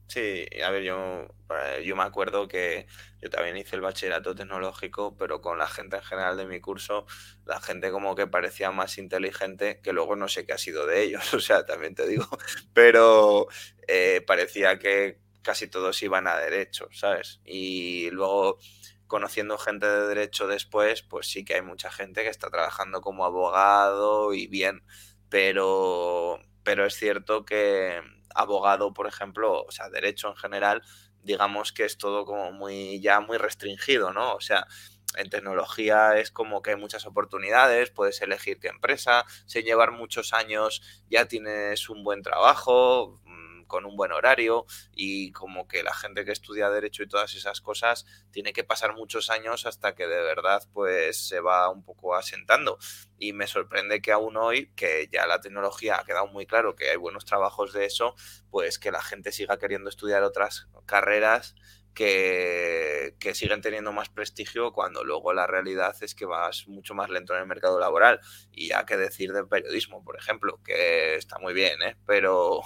Sí, a ver, yo, eh, yo me acuerdo que yo también hice el bachillerato tecnológico, pero con la gente en general de mi curso, la gente como que parecía más inteligente, que luego no sé qué ha sido de ellos, (laughs) o sea, también te digo, pero eh, parecía que casi todos iban a derecho, ¿sabes? Y luego conociendo gente de derecho después, pues sí que hay mucha gente que está trabajando como abogado y bien, pero, pero es cierto que abogado, por ejemplo, o sea, derecho en general, digamos que es todo como muy, ya muy restringido, ¿no? O sea, en tecnología es como que hay muchas oportunidades, puedes elegir qué empresa, sin llevar muchos años ya tienes un buen trabajo, con un buen horario y como que la gente que estudia derecho y todas esas cosas tiene que pasar muchos años hasta que de verdad pues se va un poco asentando. Y me sorprende que aún hoy, que ya la tecnología ha quedado muy claro que hay buenos trabajos de eso, pues que la gente siga queriendo estudiar otras carreras que, que, siguen teniendo más prestigio cuando luego la realidad es que vas mucho más lento en el mercado laboral. Y ya que decir del periodismo, por ejemplo, que está muy bien, ¿eh? pero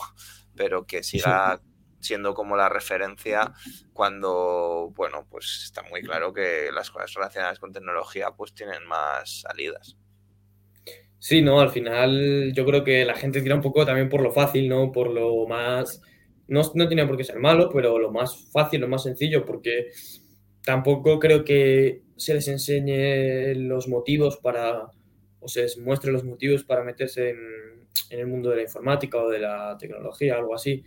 pero que siga siendo como la referencia cuando, bueno, pues está muy claro que las cosas relacionadas con tecnología pues tienen más salidas. Sí, no, al final yo creo que la gente tira un poco también por lo fácil, ¿no? Por lo más, no, no tiene por qué ser malo, pero lo más fácil, lo más sencillo, porque tampoco creo que se les enseñe los motivos para, o se les muestre los motivos para meterse en, en el mundo de la informática o de la tecnología, algo así,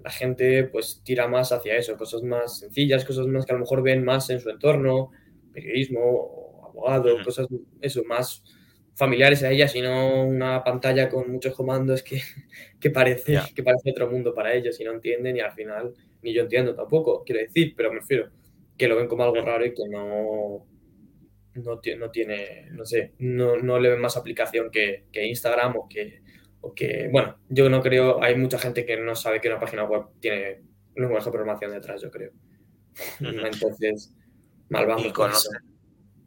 la gente pues tira más hacia eso, cosas más sencillas, cosas más que a lo mejor ven más en su entorno, periodismo, abogado, cosas eso, más familiares a ellas y no una pantalla con muchos comandos que, (laughs) que parece, que parece otro mundo para ellos y no entienden y al final ni yo entiendo tampoco, quiero decir, pero me refiero que lo ven como algo raro y que no, no, no tiene, no sé, no, no le ven más aplicación que, que Instagram o que, que, bueno, yo no creo, hay mucha gente que no sabe que una página web tiene un lenguaje de programación detrás, yo creo. Entonces, mal vamos. ¿Y conoces,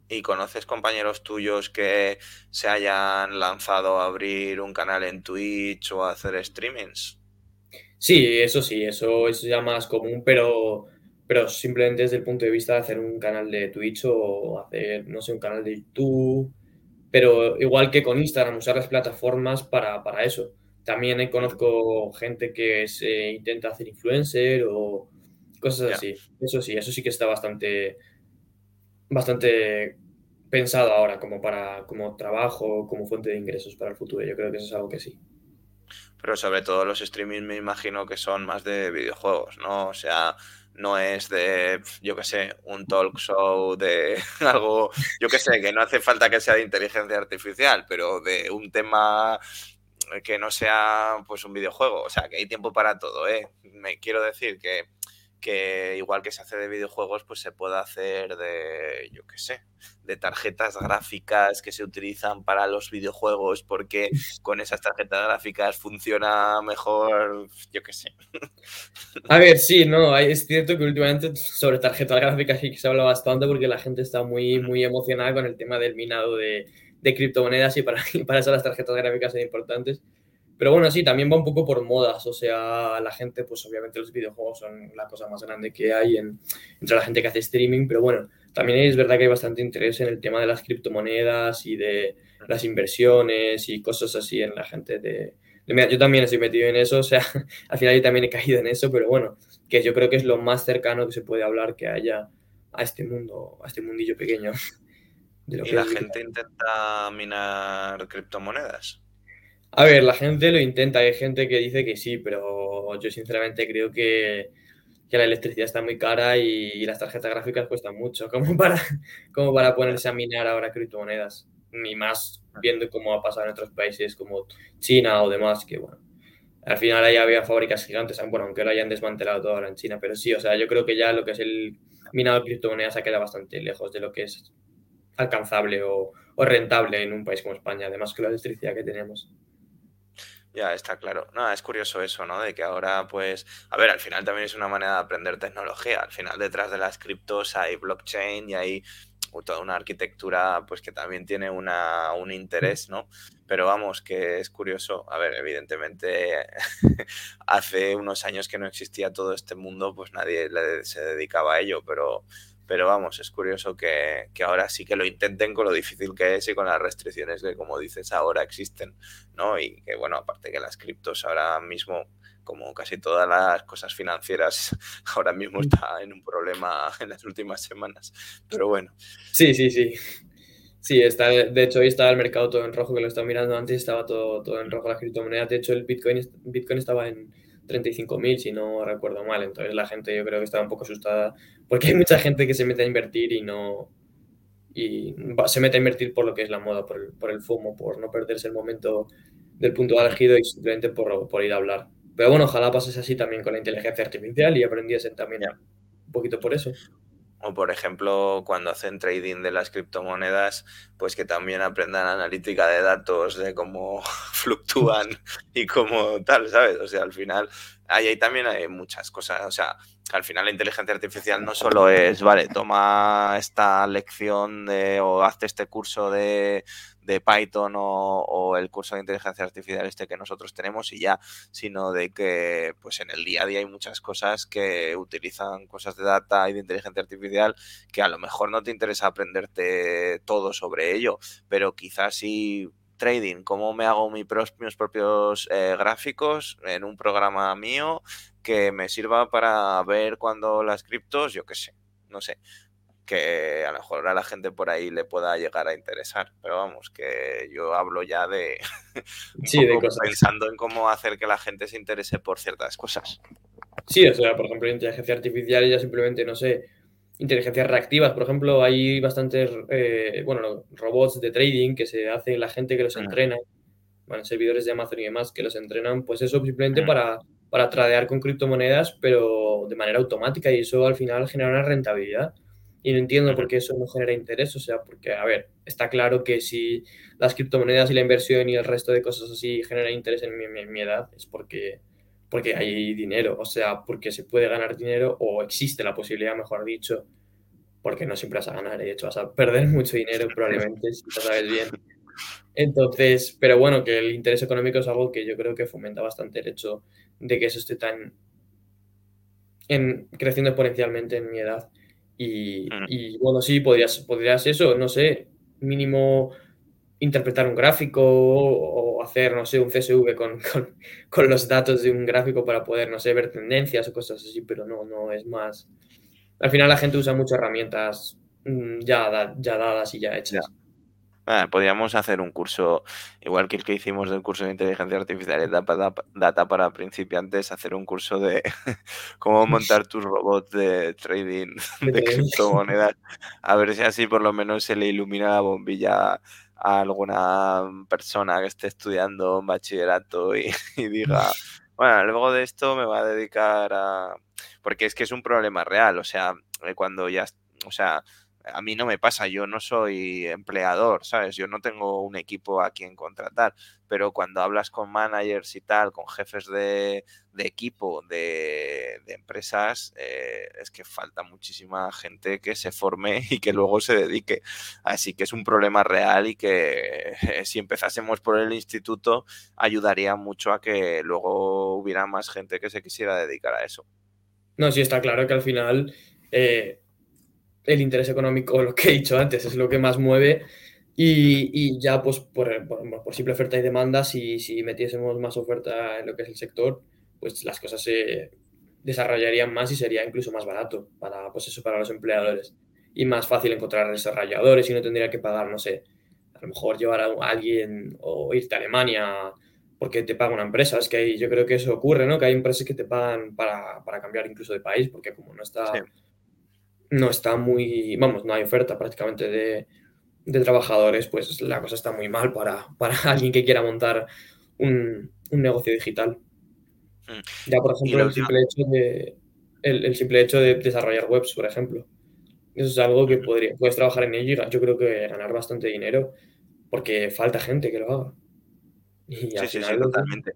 ¿Y conoces compañeros tuyos que se hayan lanzado a abrir un canal en Twitch o a hacer streamings? Sí, eso sí, eso, es ya más común, pero, pero simplemente desde el punto de vista de hacer un canal de Twitch o hacer, no sé, un canal de YouTube pero igual que con Instagram, usar las plataformas para, para eso. También conozco gente que se intenta hacer influencer o cosas así. Eso sí, eso sí que está bastante, bastante pensado ahora como para como trabajo, como fuente de ingresos para el futuro. Yo creo que eso es algo que sí. Pero sobre todo los streaming me imagino que son más de videojuegos, ¿no? O sea, no es de, yo qué sé, un talk show, de (laughs) algo, yo qué sé, que no hace falta que sea de inteligencia artificial, pero de un tema que no sea pues un videojuego. O sea, que hay tiempo para todo, ¿eh? Me quiero decir que que igual que se hace de videojuegos, pues se puede hacer de, yo qué sé, de tarjetas gráficas que se utilizan para los videojuegos porque (laughs) con esas tarjetas gráficas funciona mejor, yo qué sé. A ver, sí, no, es cierto que últimamente sobre tarjetas gráficas sí que se habla bastante porque la gente está muy, muy emocionada con el tema del minado de, de criptomonedas y para, (laughs) y para eso las tarjetas gráficas son importantes. Pero bueno, sí, también va un poco por modas, o sea, la gente, pues obviamente los videojuegos son la cosa más grande que hay entre la gente que hace streaming, pero bueno, también es verdad que hay bastante interés en el tema de las criptomonedas y de las inversiones y cosas así en la gente de... de yo también estoy metido en eso, o sea, (laughs) al final yo también he caído en eso, pero bueno, que yo creo que es lo más cercano que se puede hablar que haya a este mundo, a este mundillo pequeño. (laughs) ¿Y la gente intenta minar criptomonedas? A ver, la gente lo intenta, hay gente que dice que sí, pero yo sinceramente creo que, la electricidad está muy cara y, las tarjetas gráficas cuestan mucho, (laughs) como para, como para ponerse a minar ahora criptomonedas, ni más viendo cómo ha pasado en otros países como China o demás, que bueno, al final ahí había fábricas gigantes, bueno, aunque lo hayan desmantelado todo ahora en China, pero sí, o sea, yo creo que ya lo que es el minado de criptomonedas ha quedado bastante lejos de lo que es alcanzable o, o rentable en un país como España, además que la electricidad que tenemos. Ya, está claro. No, es curioso eso, ¿no? De que ahora, pues, a ver, al final también es una manera de aprender tecnología. Al final detrás de las criptos hay blockchain y hay toda una arquitectura pues que también tiene una, un interés, ¿no? Pero vamos, que es curioso. A ver, evidentemente (laughs) hace unos años que no existía todo este mundo, pues nadie se dedicaba a ello, pero, pero vamos, es curioso que, que, ahora sí que lo intenten con lo difícil que es y con las restricciones que, como dices, ahora existen, ¿no? Y que, bueno, aparte que las criptos ahora mismo como casi todas las cosas financieras, (laughs) ahora mismo está en un problema (laughs) en las últimas semanas. Pero bueno. Sí, sí, sí. Sí, está, de hecho hoy estaba el mercado todo en rojo, que lo estaba mirando antes, estaba todo, todo en rojo las criptomonedas. De hecho, el Bitcoin, Bitcoin estaba en 35.000, si no recuerdo mal. Entonces la gente yo creo que estaba un poco asustada, porque hay mucha gente que se mete a invertir y no... Y se mete a invertir por lo que es la moda, por el, por el FOMO, por no perderse el momento del punto elegido y simplemente por, por ir a hablar. Pero bueno, ojalá pases así también con la inteligencia artificial y aprendiesen también un poquito por eso. O por ejemplo, cuando hacen trading de las criptomonedas, pues que también aprendan analítica de datos, de cómo (laughs) fluctúan y cómo tal, ¿sabes? O sea, al final, ahí, ahí también hay muchas cosas. O sea, al final la inteligencia artificial no solo es, vale, toma esta lección de, o hazte este curso de, de Python o, el curso de inteligencia artificial este que nosotros tenemos y ya, sino de que pues en el día a día hay muchas cosas que utilizan cosas de data y de inteligencia artificial que a lo mejor no te interesa aprenderte todo sobre ello, pero quizás sí trading, cómo me hago mis propios eh, gráficos en un programa mío que me sirva para ver cuando las criptos, yo qué sé, no sé, que a lo mejor a la gente por ahí le pueda llegar a interesar. Pero vamos, que yo hablo ya de, (laughs) sí, de pensando en cómo hacer que la gente se interese por ciertas cosas. Sí, o sea, por ejemplo, inteligencia artificial ya simplemente, no sé, inteligencias reactivas, por ejemplo, hay bastantes, eh, bueno, robots de trading que se hacen la gente que los mm. entrena, bueno, servidores de Amazon y demás que los entrenan, pues eso simplemente mm. para, para tradear con criptomonedas, pero de manera automática y eso al final genera una rentabilidad. Y no entiendo por qué eso no genera interés, o sea, porque, a ver, está claro que si las criptomonedas y la inversión y el resto de cosas así generan interés en mi, edad, es porque, porque hay dinero, o sea, porque se puede ganar dinero o existe la posibilidad, mejor dicho, porque no siempre vas a ganar, de hecho vas a perder (laughs) mucho dinero probablemente, si lo sabes bien. Entonces, pero bueno, que el interés económico es algo que yo creo que fomenta bastante el hecho de que eso esté tan en, creciendo exponencialmente en mi edad y, bueno, sí, podrías, podrías eso, no sé, mínimo interpretar un gráfico o hacer, no sé, un CSV (laughs) con, con, los datos de un gráfico para poder, no sé, ver tendencias o cosas así, pero no, no es más. Al final la gente usa muchas herramientas mm, ya, ya dadas y ya hechas. Ah, podríamos hacer un curso, igual que el que hicimos del curso de inteligencia artificial y data, para principiantes, hacer un curso de (laughs) cómo montar tus robots de trading de criptomonedas. A ver si así por lo menos se le ilumina la bombilla a alguna persona que esté estudiando un bachillerato y, y diga, bueno, luego de esto me va a dedicar a... Porque es que es un problema real, o sea, eh, cuando ya, o sea, a mí no me pasa, yo no soy empleador, ¿sabes? Yo no tengo un equipo a quien contratar, pero cuando hablas con managers y tal, con jefes de, equipo, de, empresas, eh, es que falta muchísima gente que se forme (laughs) y que luego se dedique. Así que es un problema real y que (laughs) si empezásemos por el instituto, ayudaría mucho a que luego hubiera más gente que se quisiera dedicar a eso. No, sí está claro que al final... Eh, el interés económico, lo que he dicho antes, es lo que más mueve. Y, ya, pues, por, simple oferta y demanda, si, si metiésemos más oferta en lo que es el sector, pues las cosas se desarrollarían más y sería incluso más barato para, pues eso, para los empleadores. Y más fácil encontrar desarrolladores y no tendría que pagar, no sé, a lo mejor llevar a alguien o irte a Alemania porque te paga una empresa. Es que yo creo que eso ocurre, ¿no? Que hay empresas que te pagan para, cambiar incluso de país, porque como no está no está muy, vamos, no hay oferta prácticamente de, trabajadores, pues la cosa está muy mal para, para (laughs) alguien que quiera montar un, negocio digital. Mm. Ya, por ejemplo, el simple, hecho de, el, simple hecho de desarrollar webs, por ejemplo. Eso es algo que podría, puedes trabajar en ello y yo creo que ganar bastante dinero porque falta gente que lo haga. sí, sí, sí, totalmente.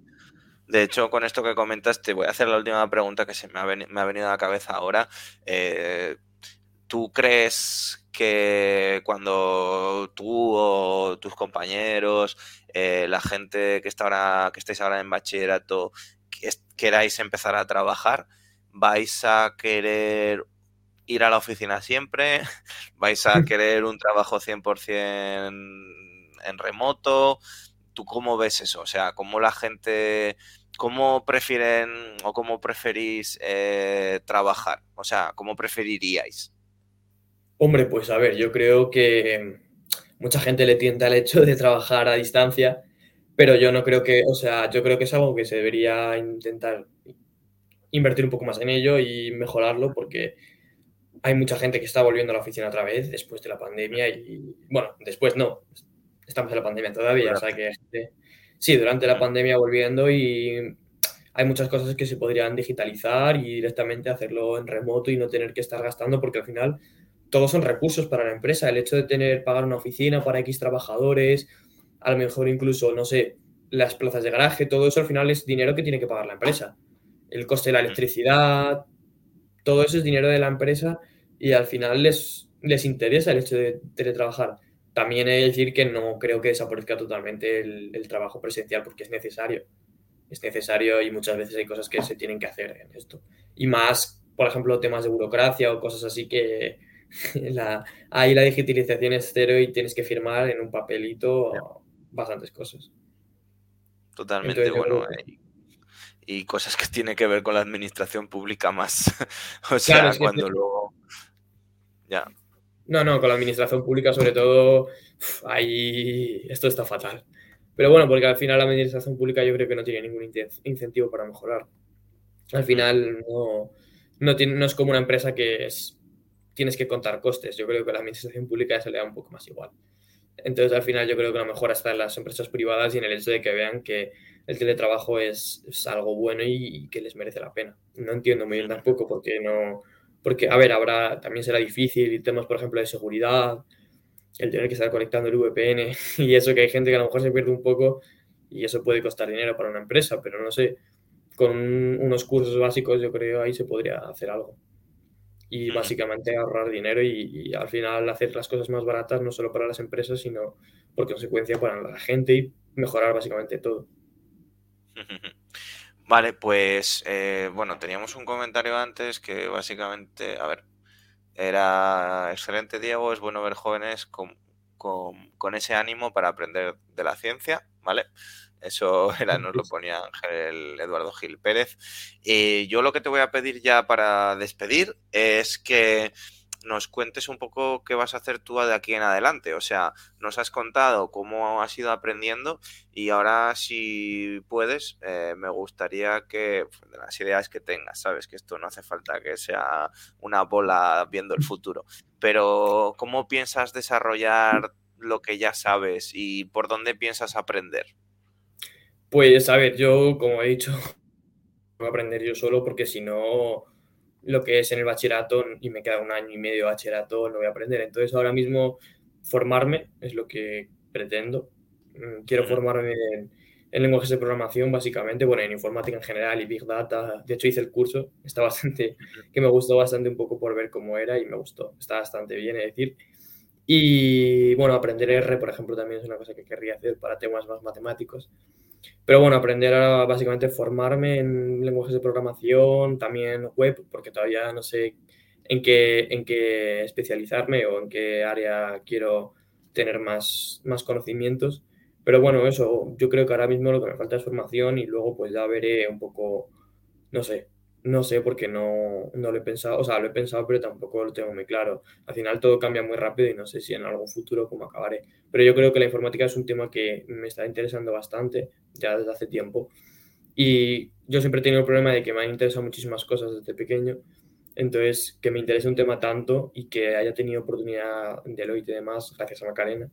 De hecho, con esto que comentas, te voy a hacer la última pregunta que se me ha, venido a la cabeza ahora. Eh, ¿tú crees que cuando tú o tus compañeros, eh, la gente que, está ahora, que estáis ahora en bachillerato, queráis empezar a trabajar, vais a querer ir a la oficina siempre, (laughs) vais a (laughs) querer un trabajo 100% en remoto. ¿Tú cómo ves eso? O sea, ¿cómo la gente, cómo prefieren o cómo preferís eh, trabajar? O sea, ¿cómo preferiríais? Hombre, pues a ver, yo creo que mucha gente le tienta el hecho de trabajar a distancia, pero yo no creo que, o sea, yo creo que es algo que se debería intentar invertir un poco más en ello y mejorarlo porque hay mucha gente que está volviendo a la oficina otra vez después de la pandemia y, bueno, después no, estamos en la pandemia todavía, o sea que sí, durante la pandemia volviendo y hay muchas cosas que se podrían digitalizar y directamente hacerlo en remoto y no tener que estar gastando porque al final todos son recursos para la empresa. El hecho de tener, pagar una oficina para X trabajadores, a lo mejor incluso, no sé, las plazas de garaje, todo eso al final es dinero que tiene que pagar la empresa. El coste de la electricidad, todo eso es dinero de la empresa y al final les, les interesa el hecho de teletrabajar. También he de decir que no creo que desaparezca totalmente el, trabajo presencial porque es necesario. Es necesario y muchas veces hay cosas que se tienen que hacer en esto. Y más, por ejemplo, temas de burocracia o cosas así que (laughs) la, ahí la digitalización es cero y tienes que firmar en un papelito bastantes cosas. Totalmente, bueno. Y, cosas que tienen que ver con la administración pública más. (laughs) o sea, cuando luego... Ya. No, no, con la administración pública sobre todo, ahí esto está fatal. Pero bueno, porque al final la administración pública yo creo que no tiene ningún incentivo para mejorar. Al final no, no, tiene, no es como una empresa que es, tienes que contar costes. Yo creo que la administración pública se le da un poco más igual. Entonces al final yo creo que la mejora está en las empresas privadas y en el hecho de que vean que el teletrabajo es, es algo bueno y, y, que les merece la pena. No entiendo muy bien tampoco porque no, porque, a ver, habrá, también será difícil y temas, por ejemplo, de seguridad, el tener que estar conectando el VPN (laughs) y eso que hay gente que a lo mejor se pierde un poco y eso puede costar dinero para una empresa, pero no sé, con unos cursos básicos yo creo ahí se podría hacer algo. Y básicamente ahorrar dinero y, y al final hacer las cosas más baratas, no solo para las empresas, sino por consecuencia para la gente y mejorar básicamente todo. (laughs) Vale, pues eh, bueno, teníamos un comentario antes que básicamente, a ver, era excelente Diego, es bueno ver jóvenes con, con, ese ánimo para aprender de la ciencia, ¿vale? Eso (laughs) era, nos lo ponía Ángel Eduardo Gil Pérez. Y yo lo que te voy a pedir ya para despedir es que nos cuentes un poco qué vas a hacer tú de aquí en adelante. O sea, nos has contado cómo has ido aprendiendo y ahora si puedes, eh, me gustaría que de las ideas que tengas, sabes que esto no hace falta que sea una bola viendo el futuro, pero ¿cómo piensas desarrollar lo que ya sabes y por dónde piensas aprender? Pues a ver, yo como he dicho, (laughs) voy a aprender yo solo porque si no lo que es en el bachillerato y me queda un año y medio de bachillerato, no voy a aprender. Entonces ahora mismo formarme es lo que pretendo. Mm, quiero formarme en, lenguajes de programación básicamente, bueno, en informática en general y Big Data. De hecho hice el curso, (laughs) está bastante, que me gustó bastante un poco por ver cómo era y me gustó, está bastante bien, es decir. Y bueno, aprender R, por ejemplo, también es una cosa que querría hacer para temas más matemáticos. Pero bueno, aprender a básicamente formarme en lenguajes de programación, también web, porque todavía no sé en qué, en qué especializarme o en qué área quiero tener más, más conocimientos. Pero bueno, eso, yo creo que ahora mismo lo que me falta es formación y luego pues ya veré un poco, no sé, no sé porque no, no lo he pensado, o sea, lo he pensado pero tampoco lo tengo muy claro. Al final todo cambia muy rápido y no sé si en algún futuro cómo acabaré. Pero yo creo que la informática es un tema que me está interesando bastante ya desde hace tiempo. Y yo siempre he tenido el problema de que me han interesado muchísimas cosas desde pequeño. Entonces, que me interese un tema tanto y que haya tenido oportunidad de Deloitte y demás, gracias a Macarena,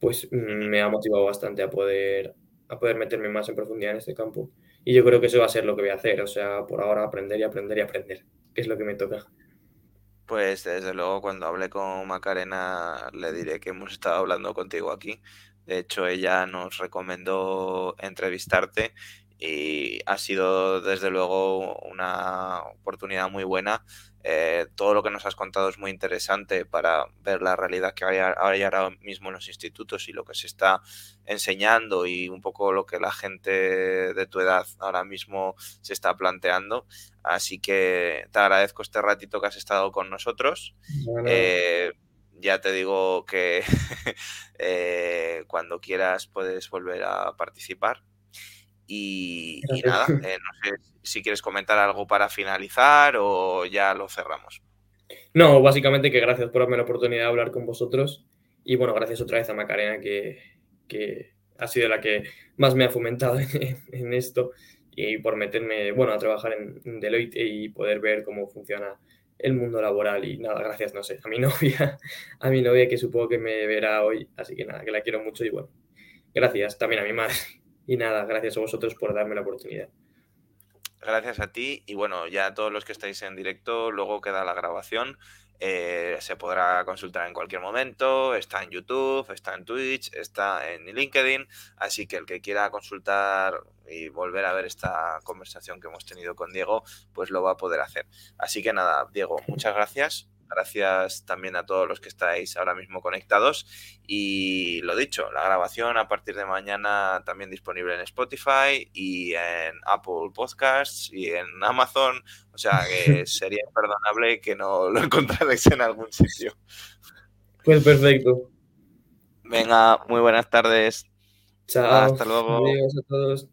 pues mm, me ha motivado bastante a poder, a poder meterme más en profundidad en este campo. Y yo creo que eso va a ser lo que voy a hacer, o sea, por ahora aprender y aprender y aprender, que es lo que me toca. Pues desde luego cuando hable con Macarena le diré que hemos estado hablando contigo aquí. De hecho, ella nos recomendó entrevistarte y ha sido desde luego una oportunidad muy buena Eh, todo lo que nos has contado es muy interesante para ver la realidad que hay, hay, ahora mismo en los institutos y lo que se está enseñando y un poco lo que la gente de tu edad ahora mismo se está planteando. Así que te agradezco este ratito que has estado con nosotros. Bueno. Eh, ya te digo que (laughs) eh, cuando quieras puedes volver a participar. Y, y nada, eh, no sé si quieres comentar algo para finalizar o ya lo cerramos. No, básicamente que gracias por darme la oportunidad de hablar con vosotros. Y bueno, gracias otra vez a Macarena, que, que ha sido la que más me ha fomentado (laughs) en, en, esto. Y por meterme, bueno, a trabajar en, en Deloitte y poder ver cómo funciona el mundo laboral. Y nada, gracias, no sé, a mi (laughs) novia, a mi novia que supongo que me verá hoy, así que nada, que la quiero mucho y bueno, gracias también a mi madre y nada, gracias a vosotros por darme la oportunidad. Gracias a ti y bueno, ya a todos los que estáis en directo, luego queda la grabación. Eh, se podrá consultar en cualquier momento, está en YouTube, está en Twitch, está en LinkedIn, así que el que quiera consultar y volver a ver esta conversación que hemos tenido con Diego, pues lo va a poder hacer. Así que nada, Diego, muchas gracias. Gracias también a todos los que estáis ahora mismo conectados. Y lo dicho, la grabación a partir de mañana también disponible en Spotify y en Apple Podcasts y en Amazon. O sea que (laughs) sería imperdonable que no lo encontrarais en algún sitio. Pues perfecto. Venga, muy buenas tardes. Chao. Hasta luego. Adiós a todos.